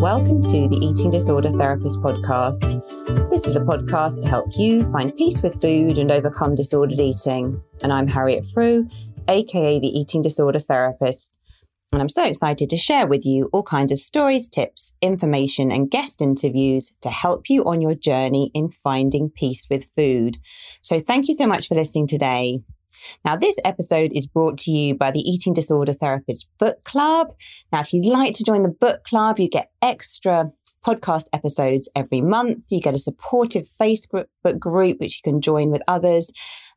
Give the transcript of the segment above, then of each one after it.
Welcome to the Eating Disorder Therapist podcast. This is a podcast to help you find peace with food and overcome disordered eating. And I'm Harriet Frew, aka the Eating Disorder Therapist. And I'm so excited to share with you all kinds of stories, tips, information, and guest interviews to help you on your journey in finding peace with food. So thank you so much for listening today. Now, this episode is brought to you by the Eating Disorder Therapist Book Club. Now, if you'd like to join the book club, you get extra podcast episodes every month. You get a supportive Facebook group, which you can join with others.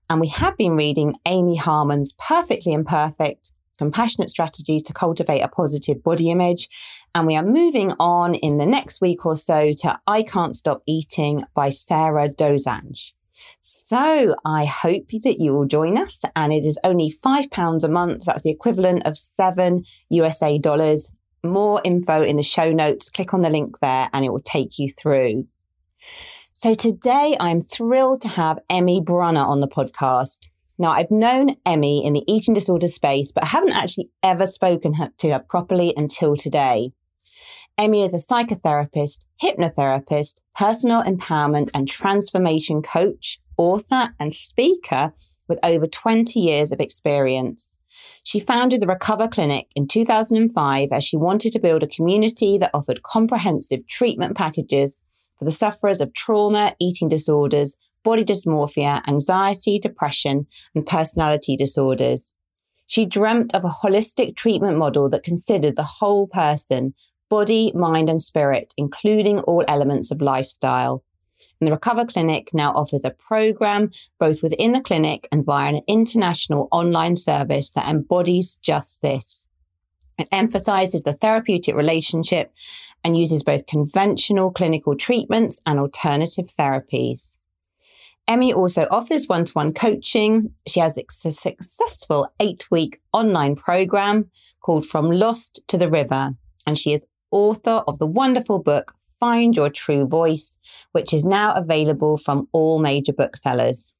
And we have been reading Amy Harmon's Perfectly Imperfect Compassionate Strategies to Cultivate a Positive Body Image. And we are moving on in the next week or so to I Can't Stop Eating by Sarah Dosanjh. So I hope that you will join us. And it is only £5 a month. That's the equivalent of seven USA dollars. More info in the show notes. Click on the link there and it will take you through. So today I'm thrilled to have Emmy Brunner on the podcast. Now, I've known Emmy in the eating disorder space, but I haven't actually ever spoken to her properly until today. Emmy is a psychotherapist, hypnotherapist, personal empowerment and transformation coach, author, and speaker with over 20 years of experience. She founded the Recover Clinic in 2005 as she wanted to build a community that offered comprehensive treatment packages for the sufferers of trauma, eating disorders, body dysmorphia, anxiety, depression, and personality disorders. She dreamt of a holistic treatment model that considered the whole person, body, mind, and spirit, including all elements of lifestyle. And the Recover Clinic now offers a program both within the clinic and via an international online service that embodies just this. It emphasizes the therapeutic relationship and uses both conventional clinical treatments and alternative therapies. Emmy also offers one to one coaching. She has a successful eight week online program called From Lost to the River, and she is author of the wonderful book Find Your True Voice, which is now available from all major booksellers.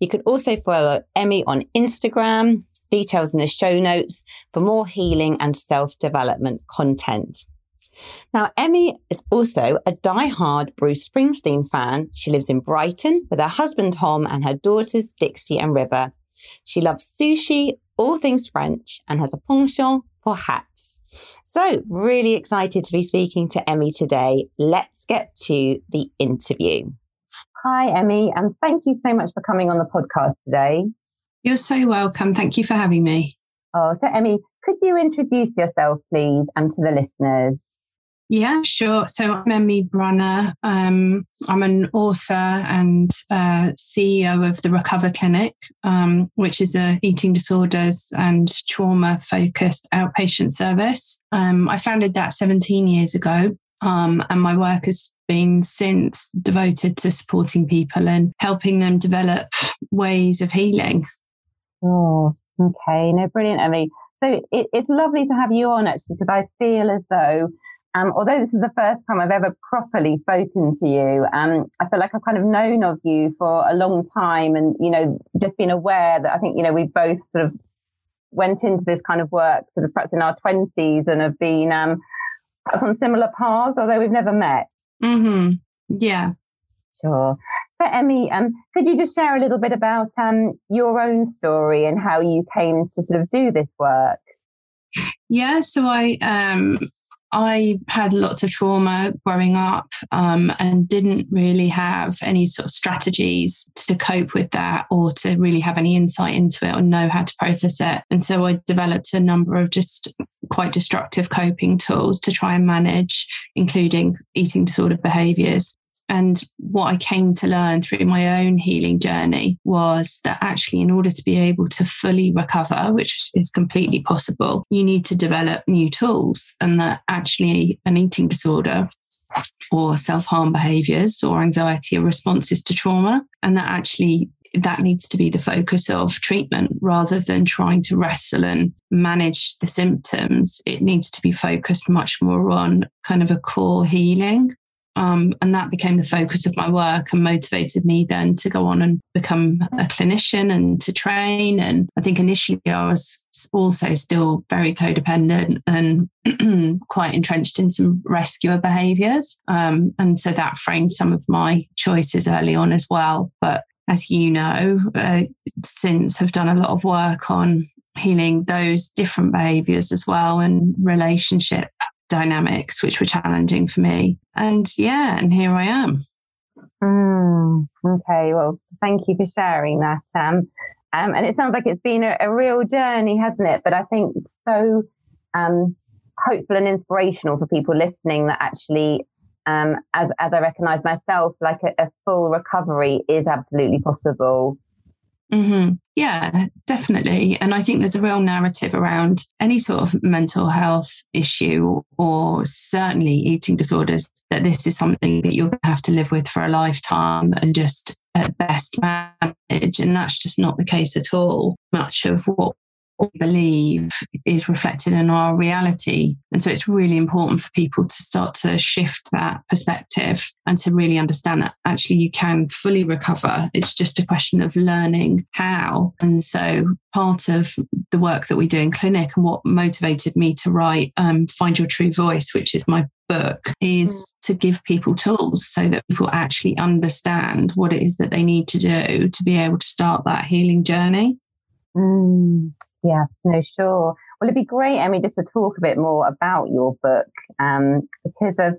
You can also follow Emmy on Instagram, details in the show notes for more healing and self development content. Now, Emmy is also a die-hard Bruce Springsteen fan. She lives in Brighton with her husband Tom and her daughters Dixie and River. She loves sushi, all things French, and has a penchant for hats. So, really excited to be speaking to Emmy today. Let's get to the interview. Hi, Emmy, and thank you so much for coming on the podcast today. You're so welcome. Thank you for having me. Oh, so Emmy, could you introduce yourself, please, and to the listeners? Yeah, sure. So I'm Emmy Brunner. Um, I'm an author and uh, CEO of the Recover Clinic, um, which is a eating disorders and trauma focused outpatient service. Um, I founded that 17 years ago, um, and my work has been since devoted to supporting people and helping them develop ways of healing. Oh, okay. No, brilliant, Emmy. So it, it's lovely to have you on actually, because I feel as though um, although this is the first time I've ever properly spoken to you, um, I feel like I've kind of known of you for a long time and, you know, just been aware that I think, you know, we both sort of went into this kind of work sort of perhaps in our 20s and have been um, on similar paths, although we've never met. Mm-hmm. Yeah. Sure. So, Emmy, um, could you just share a little bit about um, your own story and how you came to sort of do this work? Yeah, so I um, I had lots of trauma growing up um, and didn't really have any sort of strategies to cope with that or to really have any insight into it or know how to process it. And so I developed a number of just quite destructive coping tools to try and manage, including eating disordered behaviors. And what I came to learn through my own healing journey was that actually, in order to be able to fully recover, which is completely possible, you need to develop new tools. And that actually, an eating disorder or self harm behaviors or anxiety or responses to trauma, and that actually that needs to be the focus of treatment rather than trying to wrestle and manage the symptoms. It needs to be focused much more on kind of a core healing Um, and that became the focus of my work and motivated me then to go on and become a clinician and to train. And I think initially I was also still very codependent and quite entrenched in some rescuer behaviors. Um, and so that framed some of my choices early on as well. But as you know, uh, since have done a lot of work on healing those different behaviors as well and relationship dynamics, which were challenging for me. And yeah, and here I am. Mm, okay, well, thank you for sharing that. Um, um, and it sounds like it's been a, a, real journey, hasn't it? But I think so um, hopeful and inspirational for people listening that actually, um, as as I recognise myself, like a, a, full recovery is absolutely possible. Mm-hmm. Yeah, definitely. And I think there's a real narrative around any sort of mental health issue or certainly eating disorders that this is something that you'll have to live with for a lifetime and just at best manage. And that's just not the case at all. Much of what we believe is reflected in our reality. And so it's really important for people to start to shift that perspective and to really understand that actually you can fully recover. It's just a question of learning how. And so part of the work that we do in clinic and what motivated me to write um, Find Your True Voice, which is my book, is mm. to give people tools so that people actually understand what it is that they need to do to be able to start that healing journey. Mm. Yeah, no, sure. Well, it'd be great, Emmy, just to talk a bit more about your book um, because of,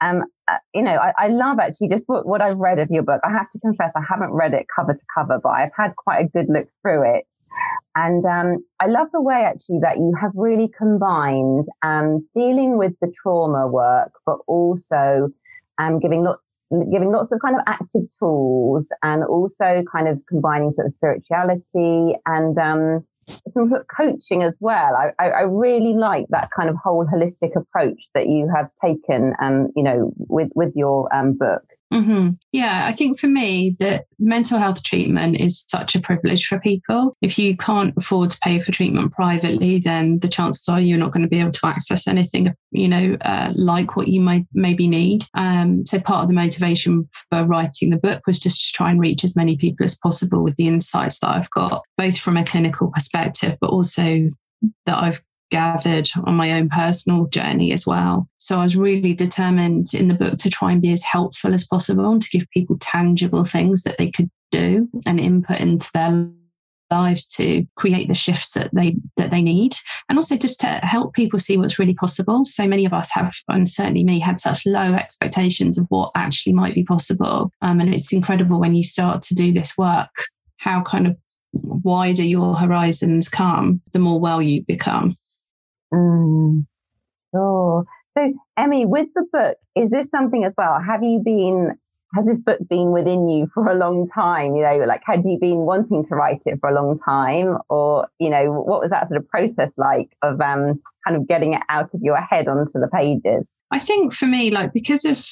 um, uh, you know, I, I, love actually just what, what I've read of your book. I have to confess, I haven't read it cover to cover, but I've had quite a good look through it. And um, I love the way actually that you have really combined um, dealing with the trauma work, but also um, giving lots giving lots of kind of active tools and also kind of combining sort of spirituality and um, some coaching as well. I, I, really like that kind of whole holistic approach that you have taken, um, you know, with with your um, book. Mm-hmm. Yeah, I think for me, that mental health treatment is such a privilege for people. If you can't afford to pay for treatment privately, then the chances are you're not going to be able to access anything, you know, uh, like what you might maybe need. Um, so part of the motivation for writing the book was just to try and reach as many people as possible with the insights that I've got, both from a clinical perspective, but also that I've gathered on my own personal journey as well. So I was really determined in the book to try and be as helpful as possible and to give people tangible things that they could do and input into their lives to create the shifts that they that they need. And also just to help people see what's really possible. So many of us have and certainly me had such low expectations of what actually might be possible. Um, and it's incredible when you start to do this work how kind of wider your horizons come the more well you become Mm, sure. So, Emmy, with the book, is this something as well? Have you been, has this book been within you for a long time? You know, like, had you been wanting to write it for a long time? Or, you know, what was that sort of process like of um, kind of getting it out of your head onto the pages? I think for me, like because of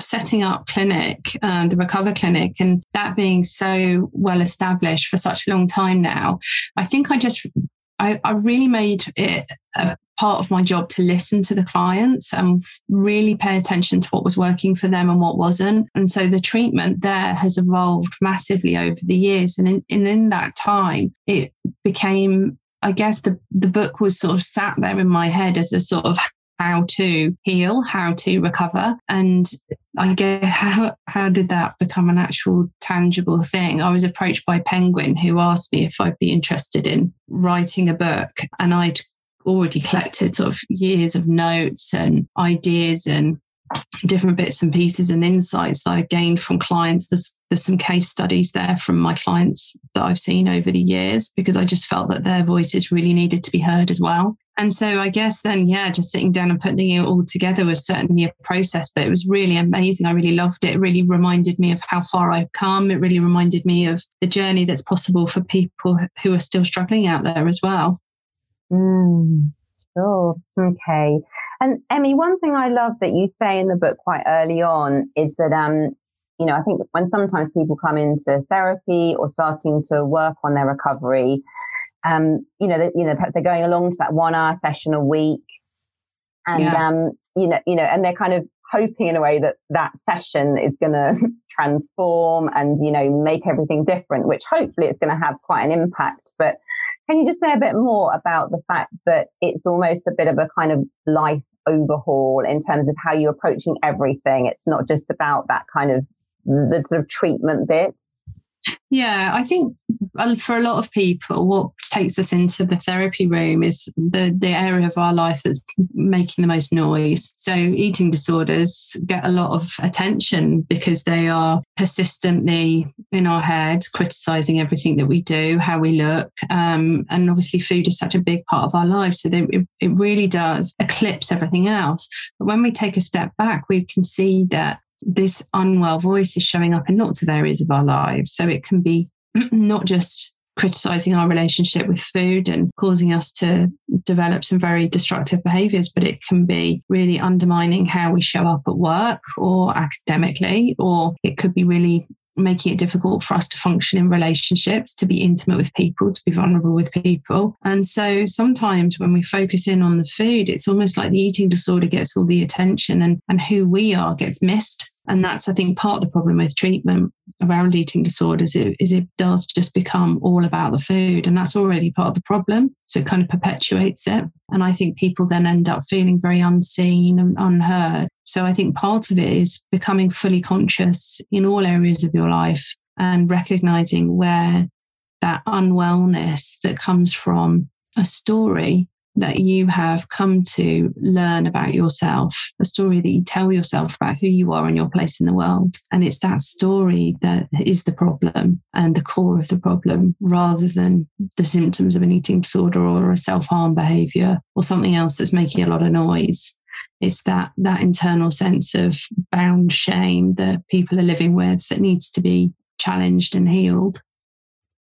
setting up clinic, um, the Recover Clinic, and that being so well established for such a long time now, I think I just I, I really made it a part of my job to listen to the clients and really pay attention to what was working for them and what wasn't. And so the treatment there has evolved massively over the years. And in, and in that time, it became, I guess, the, the book was sort of sat there in my head as a sort of how to heal, how to recover. And I guess how, how did that become an actual tangible thing? I was approached by Penguin who asked me if I'd be interested in writing a book. And I'd already collected sort of years of notes and ideas and different bits and pieces and insights that I gained from clients. There's, there's some case studies there from my clients that I've seen over the years because I just felt that their voices really needed to be heard as well. And so I guess then, yeah, just sitting down and putting it all together was certainly a process, but it was really amazing. I really loved it. It really reminded me of how far I've come. It really reminded me of the journey that's possible for people who are still struggling out there as well. Mm, sure. Okay. And Emmy, one thing I love that you say in the book quite early on is that, um, you know, I think when sometimes people come into therapy or starting to work on their recovery, um, you know, you know, they're going along to that one hour session a week, and yeah. um, you know, you know, and they're kind of hoping in a way that that session is going to transform and, you know, make everything different, which hopefully it's going to have quite an impact. But can you just say a bit more about the fact that it's almost a bit of a kind of life overhaul in terms of how you're approaching everything? It's not just about that kind of the sort of treatment bit. Yeah, I think for a lot of people, what takes us into the therapy room is the, the area of our life that's making the most noise. So, eating disorders get a lot of attention because they are persistently in our heads, criticizing everything that we do, how we look. Um, and obviously, food is such a big part of our lives. So, they, it, it really does eclipse everything else. But when we take a step back, we can see that this unwell voice is showing up in lots of areas of our lives. So it can be not just criticizing our relationship with food and causing us to develop some very destructive behaviors, but it can be really undermining how we show up at work or academically, or it could be really making it difficult for us to function in relationships, to be intimate with people, to be vulnerable with people. And so sometimes when we focus in on the food, it's almost like the eating disorder gets all the attention and, and who we are gets missed. And that's, I think, part of the problem with treatment around eating disorders is, is it does just become all about the food. And that's already part of the problem. So it kind of perpetuates it. And I think people then end up feeling very unseen and unheard. So I think part of it is becoming fully conscious in all areas of your life and recognizing where that unwellness that comes from a story that you have come to learn about yourself, a story that you tell yourself about who you are and your place in the world. And it's that story that is the problem and the core of the problem rather than the symptoms of an eating disorder or a self harm behavior or something else that's making a lot of noise. It's that, that internal sense of bound shame that people are living with that needs to be challenged and healed.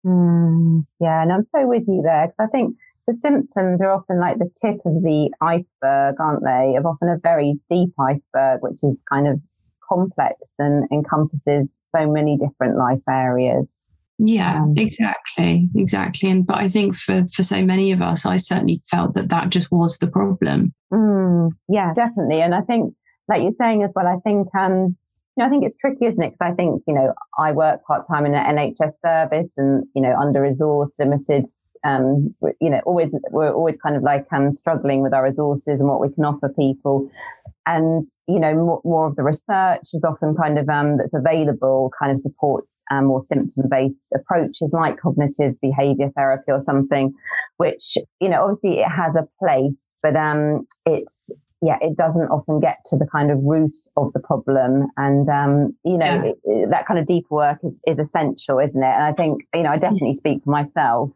Mm, yeah, and I'm so with you there because I think the symptoms are often like the tip of the iceberg, aren't they? Of often a very deep iceberg, which is kind of complex and encompasses so many different life areas. Yeah, um, exactly, exactly. And but I think for for so many of us, I certainly felt that that just was the problem. Mm, yeah, definitely. And I think, like you're saying as well, I think um, you know, I think it's tricky, isn't it? Because I think you know, I work part time in an NHS service, and you know, under resourced, limited um, you know, always we're always kind of like um, struggling with our resources and what we can offer people. And you know, more, more of the research is often kind of um, that's available, kind of supports um, more symptom-based approaches like cognitive behavior therapy or something, which you know, obviously it has a place, but um, it's yeah, it doesn't often get to the kind of root of the problem. And, um, you know, yeah. it, it, that kind of deeper work is, is essential, isn't it? And I think, you know, I definitely speak for myself.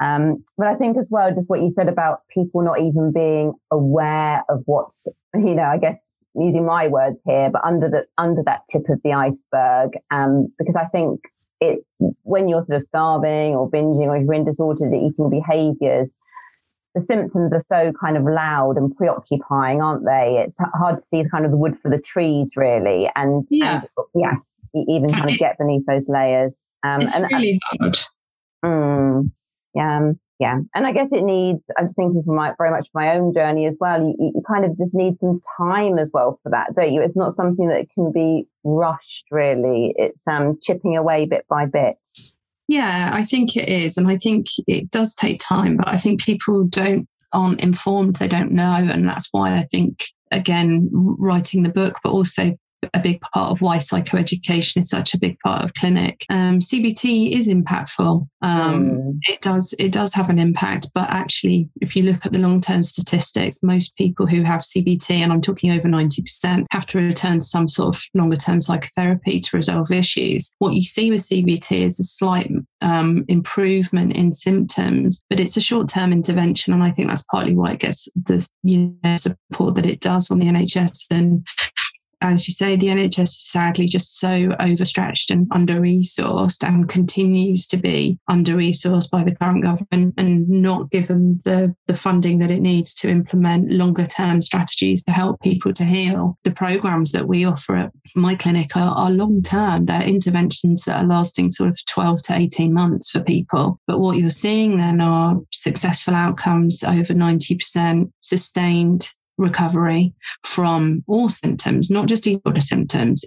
Um, but I think as well, just what you said about people not even being aware of what's, you know, I guess using my words here, but under the under that tip of the iceberg. Um, because I think it when you're sort of starving or binging or you're in disordered eating behaviors, the symptoms are so kind of loud and preoccupying, aren't they? It's hard to see the kind of the wood for the trees, really. And yeah, and, yeah, even kind of get beneath those layers. Um, it's and, really hard. Um, yeah, yeah. and I guess it needs. I'm just thinking from my very much my own journey as well. You, you kind of just need some time as well for that, don't you? It's not something that can be rushed. Really, it's um, chipping away bit by bit. Yeah, I think it is, and I think it does take time. But I think people don't aren't informed; they don't know, and that's why I think again writing the book, but also a big part of why psychoeducation is such a big part of clinic. Um, CBT is impactful. Um, mm. It does it does have an impact, but actually, if you look at the long term statistics, most people who have CBT, and I'm talking over ninety percent, have to return to some sort of longer term psychotherapy to resolve issues. What you see with CBT is a slight um, improvement in symptoms, but it's a short term intervention, and I think that's partly why it gets the you know, support that it does on the NHS and as you say, the NHS is sadly just so overstretched and under resourced and continues to be under resourced by the current government and not given the, the funding that it needs to implement longer term strategies to help people to heal. The programs that we offer at my clinic are, are long term, they're interventions that are lasting sort of 12 to 18 months for people. But what you're seeing then are successful outcomes over 90%, sustained recovery from all symptoms, not just eating disorder symptoms,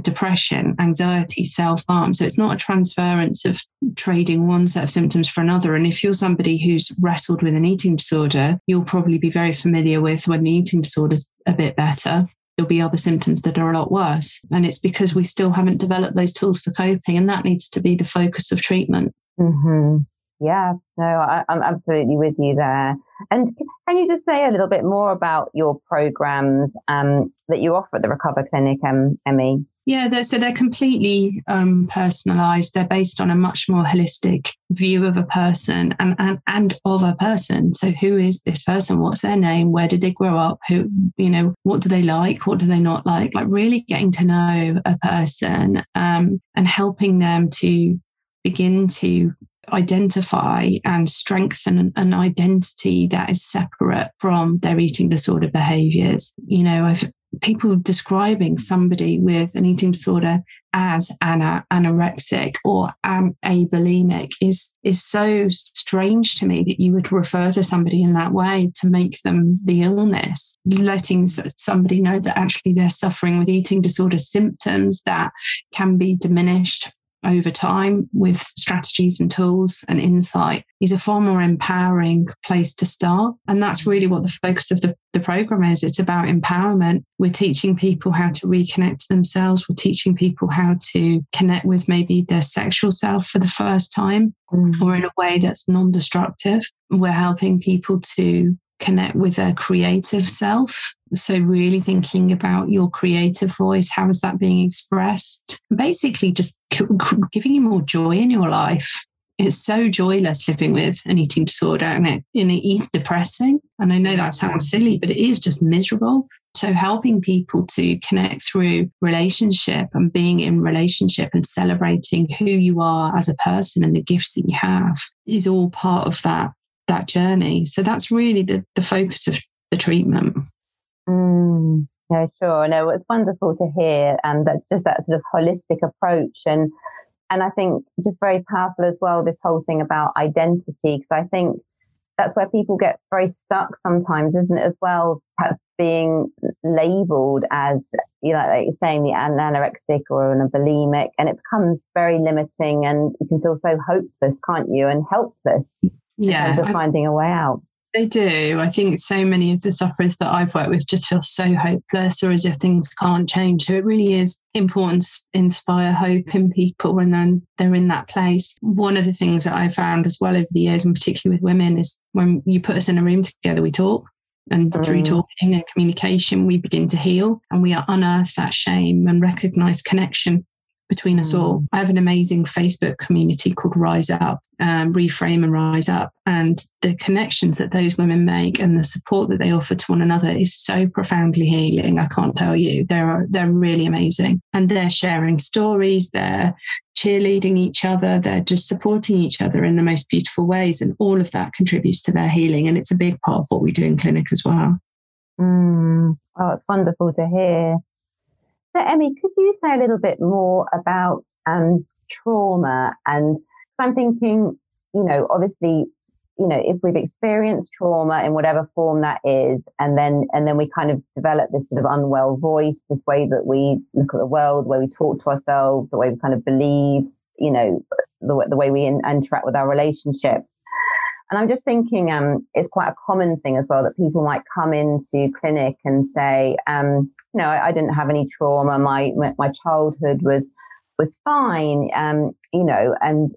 depression, anxiety, self harm. So it's not a transference of trading one set of symptoms for another. And if you're somebody who's wrestled with an eating disorder, you'll probably be very familiar with when the eating disorder's a bit better. There'll be other symptoms that are a lot worse. And it's because we still haven't developed those tools for coping. And that needs to be the focus of treatment. Mm-hmm. Yeah, no, I, am absolutely with you there. And can you just say a little bit more about your programs um, that you offer at the Recover Clinic, um, Emmy? Yeah, they're, so they're completely um, personalized. They're based on a much more holistic view of a person and, and and of a person. So, who is this person? What's their name? Where did they grow up? Who, you know, what do they like? What do they not like? Like really getting to know a person um, and helping them to begin to identify and strengthen an identity that is separate from their eating disorder behaviors. You know, I've people describing somebody with an eating disorder as ana, anorexic or um, abulimic is is so strange to me that you would refer to somebody in that way to make them the illness letting somebody know that actually they're suffering with eating disorder symptoms that can be diminished over time with strategies and tools and insight is a far more empowering place to start. And that's really what the focus of the, the program is. It's about empowerment. We're teaching people how to reconnect to themselves. We're teaching people how to connect with maybe their sexual self for the first time mm. or in a way that's non destructive. We're helping people to connect with their creative self so, really thinking about your creative voice, how is that being expressed? Basically, just giving you more joy in your life. It's so joyless living with an eating disorder and it, and it is depressing. And I know that sounds mm-hmm. silly, but it is just miserable. So, helping people to connect through relationship and being in relationship and celebrating who you are as a person and the gifts that you have is all part of that that journey. So that's really the, the focus of the treatment. Mm, yeah, sure. No, it's wonderful to hear, and that just that sort of holistic approach, and and I think just very powerful as well. This whole thing about identity, because I think that's where people get very stuck sometimes, isn't it? As well, perhaps being labelled as you know, like you're saying, the an anorexic or an bulimic, and it becomes very limiting, and you can feel so hopeless, can't you, and helpless. Yeah, in terms of finding a way out. They do. I think so many of the sufferers that I've worked with just feel so hopeless or as if things can't change. So it really is important to inspire hope in people when they're, they're in that place. One of the things that I found as well over the years, and particularly with women, is when you put us in a room together, we talk. And mm. through talking and communication, we begin to heal and we are unearth that shame and recognize connection between us all. Mm. I have an amazing Facebook community called Rise Up, um, Reframe and Rise Up. And the connections that those women make and the support that they offer to one another is so profoundly healing. I can't tell you. They're, they're really amazing. And they're sharing stories, they're cheerleading each other, they're just supporting each other in the most beautiful ways. And all of that contributes to their healing. And it's a big part of what we do in clinic as well. Mm. Oh, it's wonderful to hear. So, Emmy, could you say a little bit more about um, trauma? And I'm thinking, you know, obviously, you know, if we've experienced trauma in whatever form that is, and then and then we kind of develop this sort of unwell voice, this way that we look at the world, the way we talk to ourselves, the way we kind of believe, you know, the, the way we in, interact with our relationships. And I'm just thinking, um, it's quite a common thing as well that people might come into clinic and say, um, you know, I, I, didn't have any trauma. My my childhood was was fine. Um, you know, and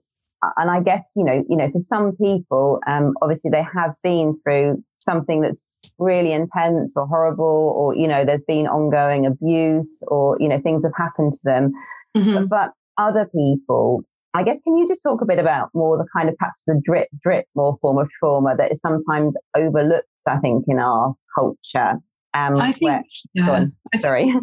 and I guess you know, you know, for some people, um, obviously they have been through something that's really intense or horrible, or you know, there's been ongoing abuse, or you know, things have happened to them. Mm-hmm. But, but other people I guess can you just talk a bit about more the kind of perhaps the drip drip more form of trauma that is sometimes overlooked, I think, in our culture. Um, I think, where, yeah, sorry.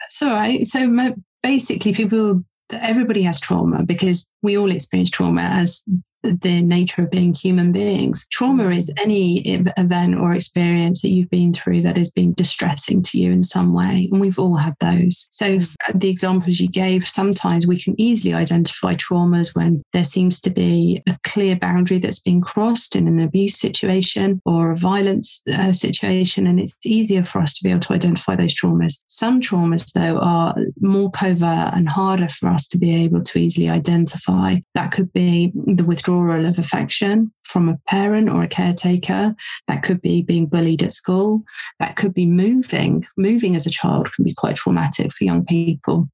That's all right. So basically, people, everybody has trauma because we all experience trauma as the nature of being human beings. Trauma is any event or experience that you've been through that has been distressing to you in some way. And we've all had those. So, the examples you gave, sometimes we can easily identify traumas when there seems to be a clear boundary that's been crossed in an abuse situation or a violence uh, situation. And it's easier for us to be able to identify those traumas. Some traumas, though, are more covert and harder for us to be able to easily identify. That could be the withdrawal of affection from a parent or a caretaker. That could be being bullied at school. That could be moving. Moving as a child can be quite traumatic for young people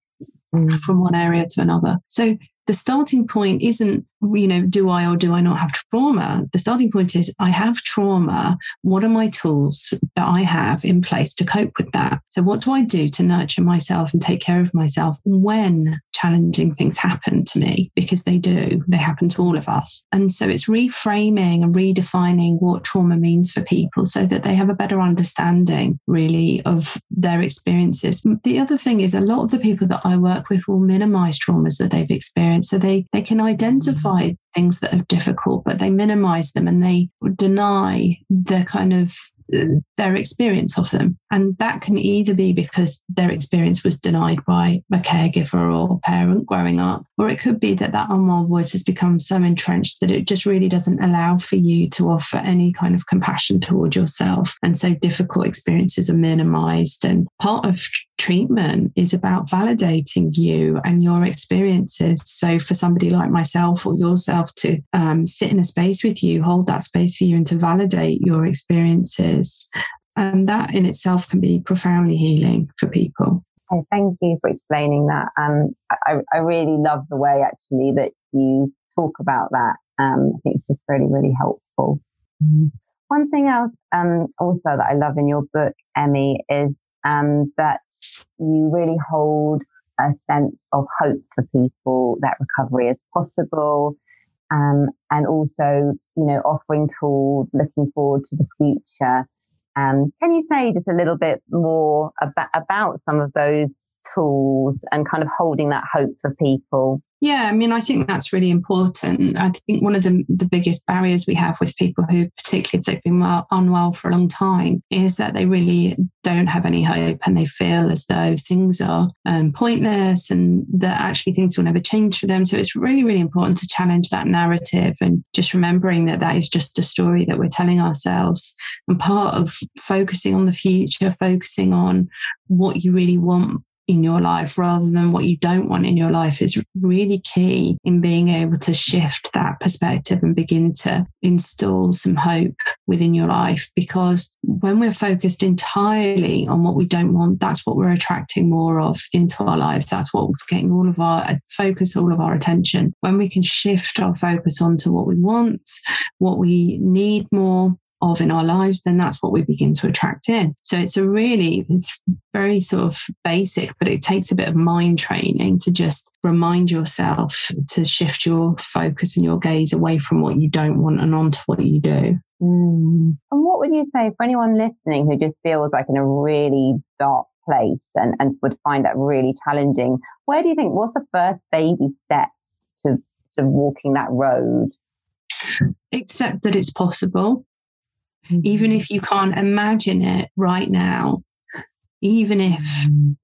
mm. from one area to another. So the starting point isn't, you know, do I or do I not have trauma? The starting point is I have trauma. What are my tools that I have in place to cope with that? So, what do I do to nurture myself and take care of myself when challenging things happen to me? Because they do, they happen to all of us. And so, it's reframing and redefining what trauma means for people so that they have a better understanding, really, of their experiences. The other thing is, a lot of the people that I work with will minimize traumas that they've experienced so they, they can identify things that are difficult, but they minimize them and they deny the kind of uh, their experience of them. And that can either be because their experience was denied by a caregiver or parent growing up, or it could be that that unwell voice has become so entrenched that it just really doesn't allow for you to offer any kind of compassion toward yourself. And so difficult experiences are minimized. And part of treatment is about validating you and your experiences. So, for somebody like myself or yourself to um, sit in a space with you, hold that space for you, and to validate your experiences, and that in itself can be profoundly healing for people. Okay, thank you for explaining that. Um, I, I really love the way actually that you talk about that. Um, I think it's just really, really helpful. Mm-hmm. One thing else um, also that I love in your book, Emmy, is um, that you really hold a sense of hope for people that recovery is possible. Um, and also, you know, offering tools, looking forward to the future. Um, can you say just a little bit more about, about some of those tools and kind of holding that hope for people? Yeah, I mean, I think that's really important. I think one of the, the biggest barriers we have with people who, particularly if they've been well, unwell for a long time, is that they really don't have any hope and they feel as though things are um, pointless and that actually things will never change for them. So it's really, really important to challenge that narrative and just remembering that that is just a story that we're telling ourselves. And part of focusing on the future, focusing on what you really want in your life rather than what you don't want in your life is really key in being able to shift that perspective and begin to install some hope within your life. Because when we're focused entirely on what we don't want, that's what we're attracting more of into our lives. That's what's getting all of our focus, all of our attention. When we can shift our focus onto what we want, what we need more, of in our lives, then that's what we begin to attract in. So it's a really, it's very sort of basic, but it takes a bit of mind training to just remind yourself to shift your focus and your gaze away from what you don't want and onto what you do. Mm. And what would you say for anyone listening who just feels like in a really dark place and, and would find that really challenging? Where do you think, what's the first baby step to sort of walking that road? Accept that it's possible mm-hmm. even if you can't imagine it right now, even if mm.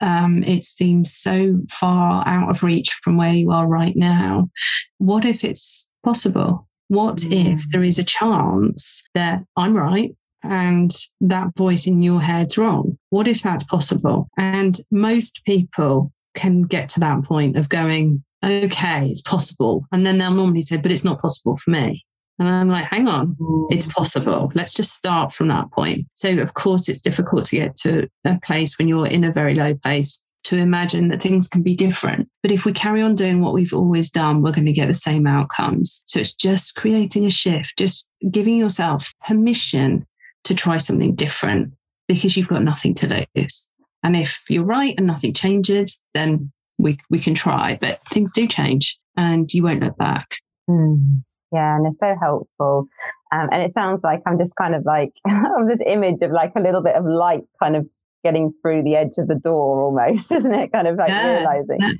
um, it seems so far out of reach from where you are right now, what if it's possible? What mm-hmm. if there is a chance that I'm right and that voice in your head's wrong? What if that's possible? And most people can get to that point of going, okay, it's possible. And then they'll normally say, but it's not possible for me. And I'm like, hang on, it's possible. Let's just start from that point. So, of course, it's difficult to get to a place when you're in a very low place to imagine that things can be different. But if we carry on doing what we've always done, we're going to get the same outcomes. So it's just creating a shift, just giving yourself permission to try something different because you've got nothing to lose. And if you're right and nothing changes, then we, we can try. But things do change and you won't look back. Mm. Yeah, and it's so helpful. Um, and it sounds like I'm just kind of like this image of like a little bit of light kind of getting through the edge of the door almost, isn't it? Kind of like yeah, realizing. Yeah.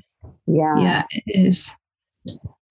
yeah. Yeah, it is.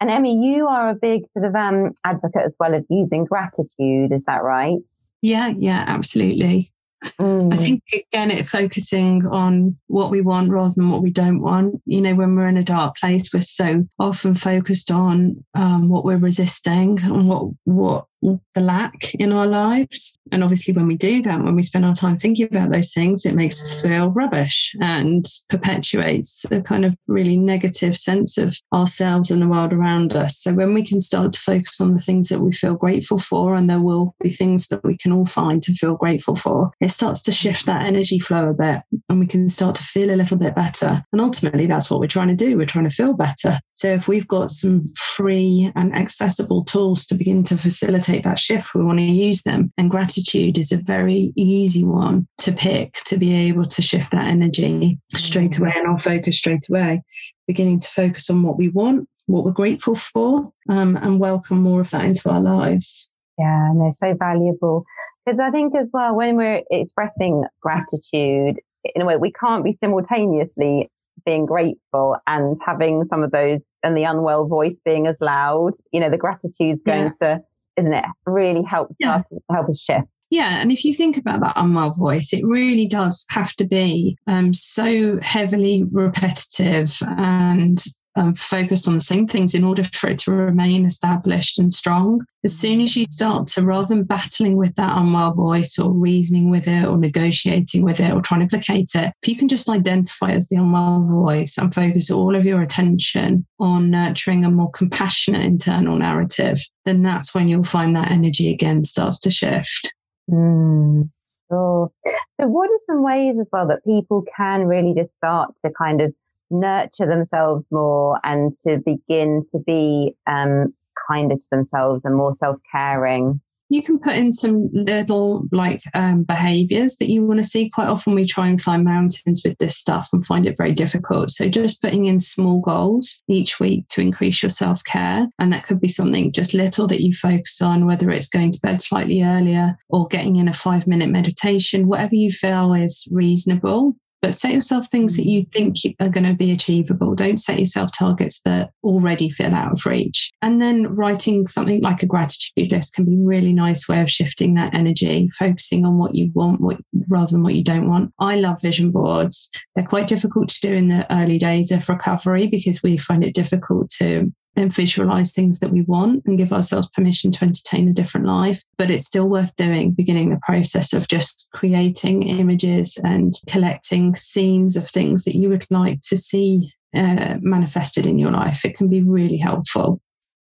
And Emmy, you are a big sort of um, advocate as well of using gratitude. Is that right? Yeah, yeah, absolutely. Mm. I think again, it focusing on what we want rather than what we don't want. You know, when we're in a dark place, we're so often focused on um, what we're resisting and what what the lack in our lives. And obviously, when we do that, when we spend our time thinking about those things, it makes us feel rubbish and perpetuates a kind of really negative sense of ourselves and the world around us. So, when we can start to focus on the things that we feel grateful for, and there will be things that we can all find to feel grateful for, it starts to shift that energy flow a bit and we can start to feel a little bit better. And ultimately, that's what we're trying to do. We're trying to feel better. So, if we've got some free and accessible tools to begin to facilitate take that shift, we want to use them. And gratitude is a very easy one to pick to be able to shift that energy straight away and our focus straight away, beginning to focus on what we want, what we're grateful for, um, and welcome more of that into our lives. Yeah, and they're so valuable. Because I think as well, when we're expressing gratitude, in a way, we can't be simultaneously being grateful and having some of those and the unwell voice being as loud. You know, the gratitude's going yeah. to isn't it? Really helps yeah. us help us shift. Yeah, and if you think about that unwell voice, it really does have to be um, so heavily repetitive and um, focused on the same things in order for it to remain established and strong. As soon as you start to, rather than battling with that unwell voice or reasoning with it or negotiating with it or trying to placate it, if you can just identify as the unwell voice and focus all of your attention on nurturing a more compassionate internal narrative, then that's when you'll find that energy again starts to shift. Mm. So, what are some ways as well that people can really just start to kind of nurture themselves more and to begin to be um, kinder to themselves and more self caring? You can put in some little like um, behaviors that you want to see. Quite often, we try and climb mountains with this stuff and find it very difficult. So, just putting in small goals each week to increase your self care. And that could be something just little that you focus on, whether it's going to bed slightly earlier or getting in a five minute meditation, whatever you feel is reasonable but set yourself things that mm. you think are going to be achievable. Don't set yourself targets that already feel out of reach. And then writing something like a gratitude list can be a really nice way of shifting that energy, focusing on what you want what, rather than what you don't want. I love vision boards. They're quite difficult to do in the early days of recovery because we find it difficult to and visualize things that we want and give ourselves permission to entertain a different life. But it's still worth doing, beginning the process of just creating images and collecting scenes of things that you would like to see uh, manifested in your life. It can be really helpful.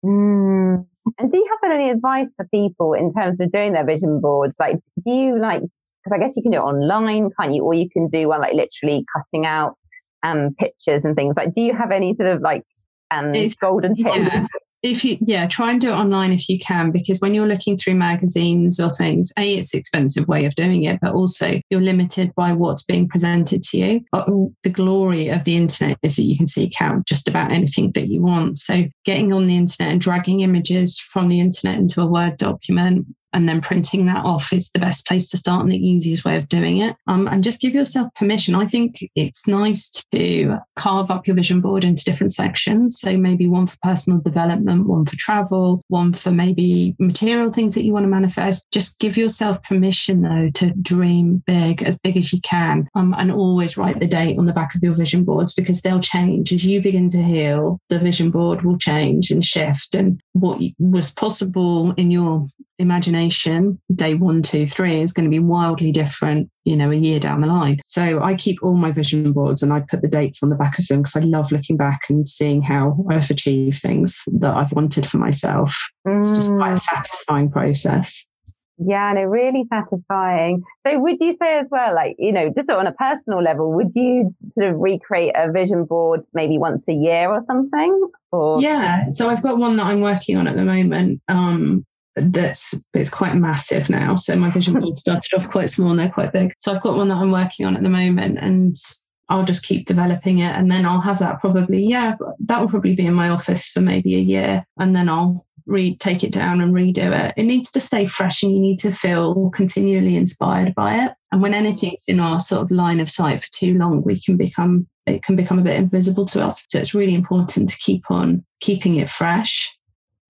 Mm. And do you have any advice for people in terms of doing their vision boards? Like, do you like, because I guess you can do it online, can't you? Or you can do one like literally cutting out um, pictures and things. Like, do you have any sort of like and it's, golden. Yeah. If you, yeah, try and do it online if you can, because when you're looking through magazines or things, A, it's expensive way of doing it, but also you're limited by what's being presented to you. But the glory of the internet is that you can seek out just about anything that you want. So getting on the internet and dragging images from the internet into a Word document and then printing that off is the best place to start and the easiest way of doing it. Um, and just give yourself permission. I think it's nice to carve up your vision board into different sections. So maybe one for personal development, one for travel, one for maybe material things that you want to manifest. Just give yourself permission though to dream big, as big as you can, um, and always write the date on the back of your vision boards because they'll change as you begin to heal. The vision board will change and shift, and what was possible in your imagination day one two three is going to be wildly different you know a year down the line so i keep all my vision boards and i put the dates on the back of them because i love looking back and seeing how i've achieved things that i've wanted for myself mm. it's just quite a mm. satisfying process yeah, and it really satisfying. So, would you say as well, like you know, just on a personal level, would you sort of recreate a vision board maybe once a year or something? Or yeah, so I've got one that I'm working on at the moment. Um, that's it's quite massive now. So my vision board started off quite small and they're quite big. So I've got one that I'm working on at the moment and I'll just keep developing it and then I'll have that probably, yeah, that will probably be in my office for maybe a year and then I'll re take it down and redo it. It needs to stay fresh and you need to feel continually inspired by it. And when anything's in our sort of line of sight for too long, we can become it can become a bit invisible to us. So it's really important to keep on keeping it fresh.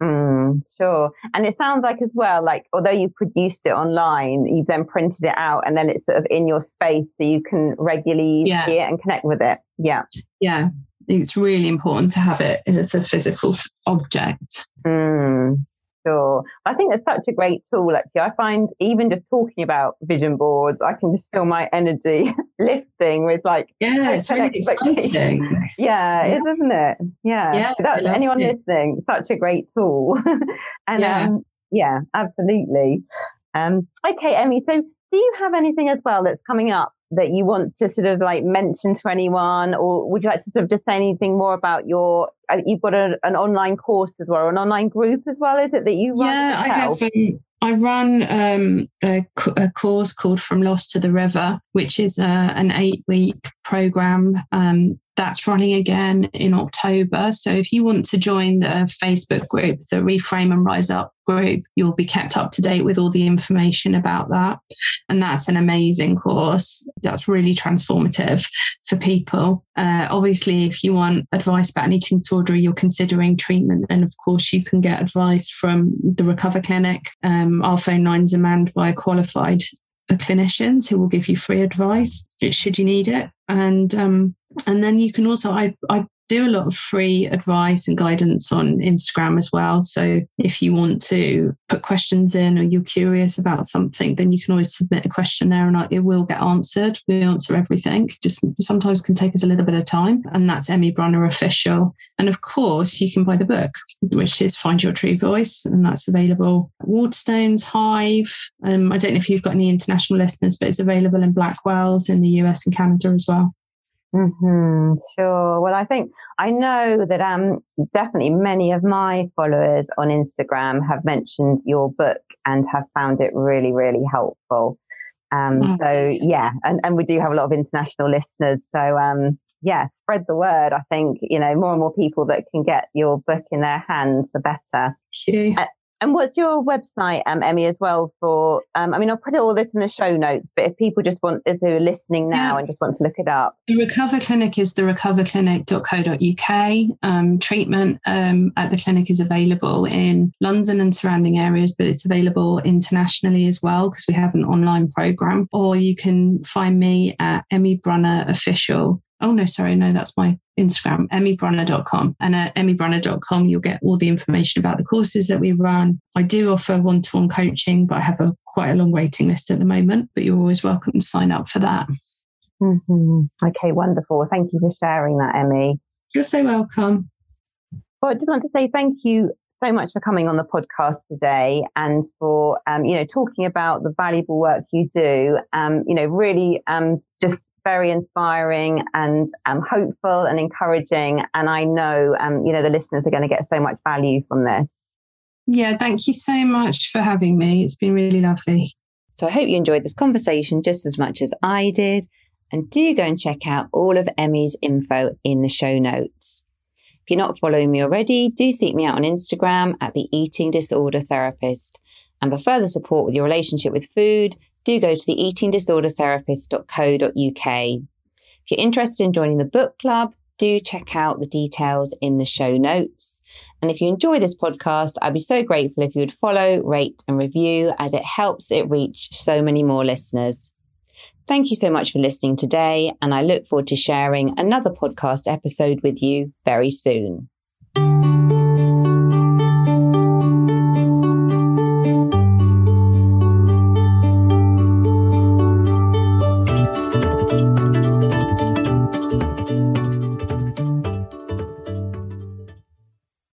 Mm, sure. And it sounds like as well, like although you produced it online, you've then printed it out and then it's sort of in your space so you can regularly yeah. see it and connect with it. Yeah. Yeah. It's really important to have it as a physical object. Mm, Sure. I think it's such a great tool, actually. I find even just talking about vision boards, I can just feel my energy lifting with like, yeah, it's really exciting. Yeah, yeah, it is, isn't it? Yeah. yeah That's anyone it. listening, such a great tool. and yeah. Um, yeah, absolutely. Um, okay, Emmy. So do you have anything as well that's coming up that you want to sort of like mention to anyone, or would you like to sort of just say anything more about your? Uh, you've got a, an online course as well, an online group as well. Is it that you run? Yeah, I have. Um, I run um, a, a, course called From Lost to the River, which is a, uh, an eight week program um, that's running again in October. So if you want to join the Facebook group, the Reframe and Rise Up group, you'll be kept up to date with all the information about that. And that's an amazing course. That's really transformative for people. Uh, obviously, if you want advice about an eating disorder, you're considering treatment, then of course you can get advice from the Recover Clinic. Um, our phone lines are manned by qualified clinicians who will give you free advice should you need it. And um, and then you can also I, I do a lot of free advice and guidance on Instagram as well. So if you want to put questions in or you're curious about something, then you can always submit a question there and it will get answered. We answer everything. Just sometimes can take us a little bit of time. And that's Emmy Brunner official. And of course, you can buy the book, which is Find Your True Voice. And that's available at Waterstones, Hive. Um, I don't know if you've got any international listeners, but it's available in Blackwell's in the US and Canada as well. Mm-hmm, sure. Well, I think I know that um, definitely many of my followers on Instagram have mentioned your book and have found it really, really helpful. Um, so yeah, and, and we do have a lot of international listeners. So um, yeah, spread the word. I think you know more and more people that can get your book in their hands, the better. Uh, and what's your website, um, Emmy, as well? For um, I mean, I'll put all this in the show notes. But if people just want, if they're listening now yeah. and just want to look it up, the Recover Clinic is the recoverclinic.co.uk. Um, treatment um, at the clinic is available in London and surrounding areas, but it's available internationally as well because we have an online program. Or you can find me at Emmy Brunner Official oh no, sorry, no, that's my Instagram, emmybrunner.com. And at emmybrunner.com, you'll get all the information about the courses that we run. I do offer one to one coaching, but I have a quite a long waiting list at the moment, but you're always welcome to sign up for that. Mm-hmm. Okay, wonderful. Thank you for sharing that, Emmy. You're so welcome. Well, I just want to say thank you so much for coming on the podcast today and for um, you know talking about the valuable work you do. Um, you know, really um, just very inspiring and um, hopeful and encouraging. And I know, um, you know, the listeners are going to get so much value from this. Yeah, thank you so much for having me. It's been really lovely. So I hope you enjoyed this conversation just as much as I did. And do go and check out all of Emmy's info in the show notes. If you're not following me already, do seek me out on Instagram at the Eating Disorder Therapist. And for further support with your relationship with food, do go to the eatingdisordertherapist.co.uk. If you're interested in joining the book club, do check out the details in the show notes. And if you enjoy this podcast, I'd be so grateful if you would follow, rate, and review as it helps it reach so many more listeners. Thank you so much for listening today, and I look forward to sharing another podcast episode with you very soon.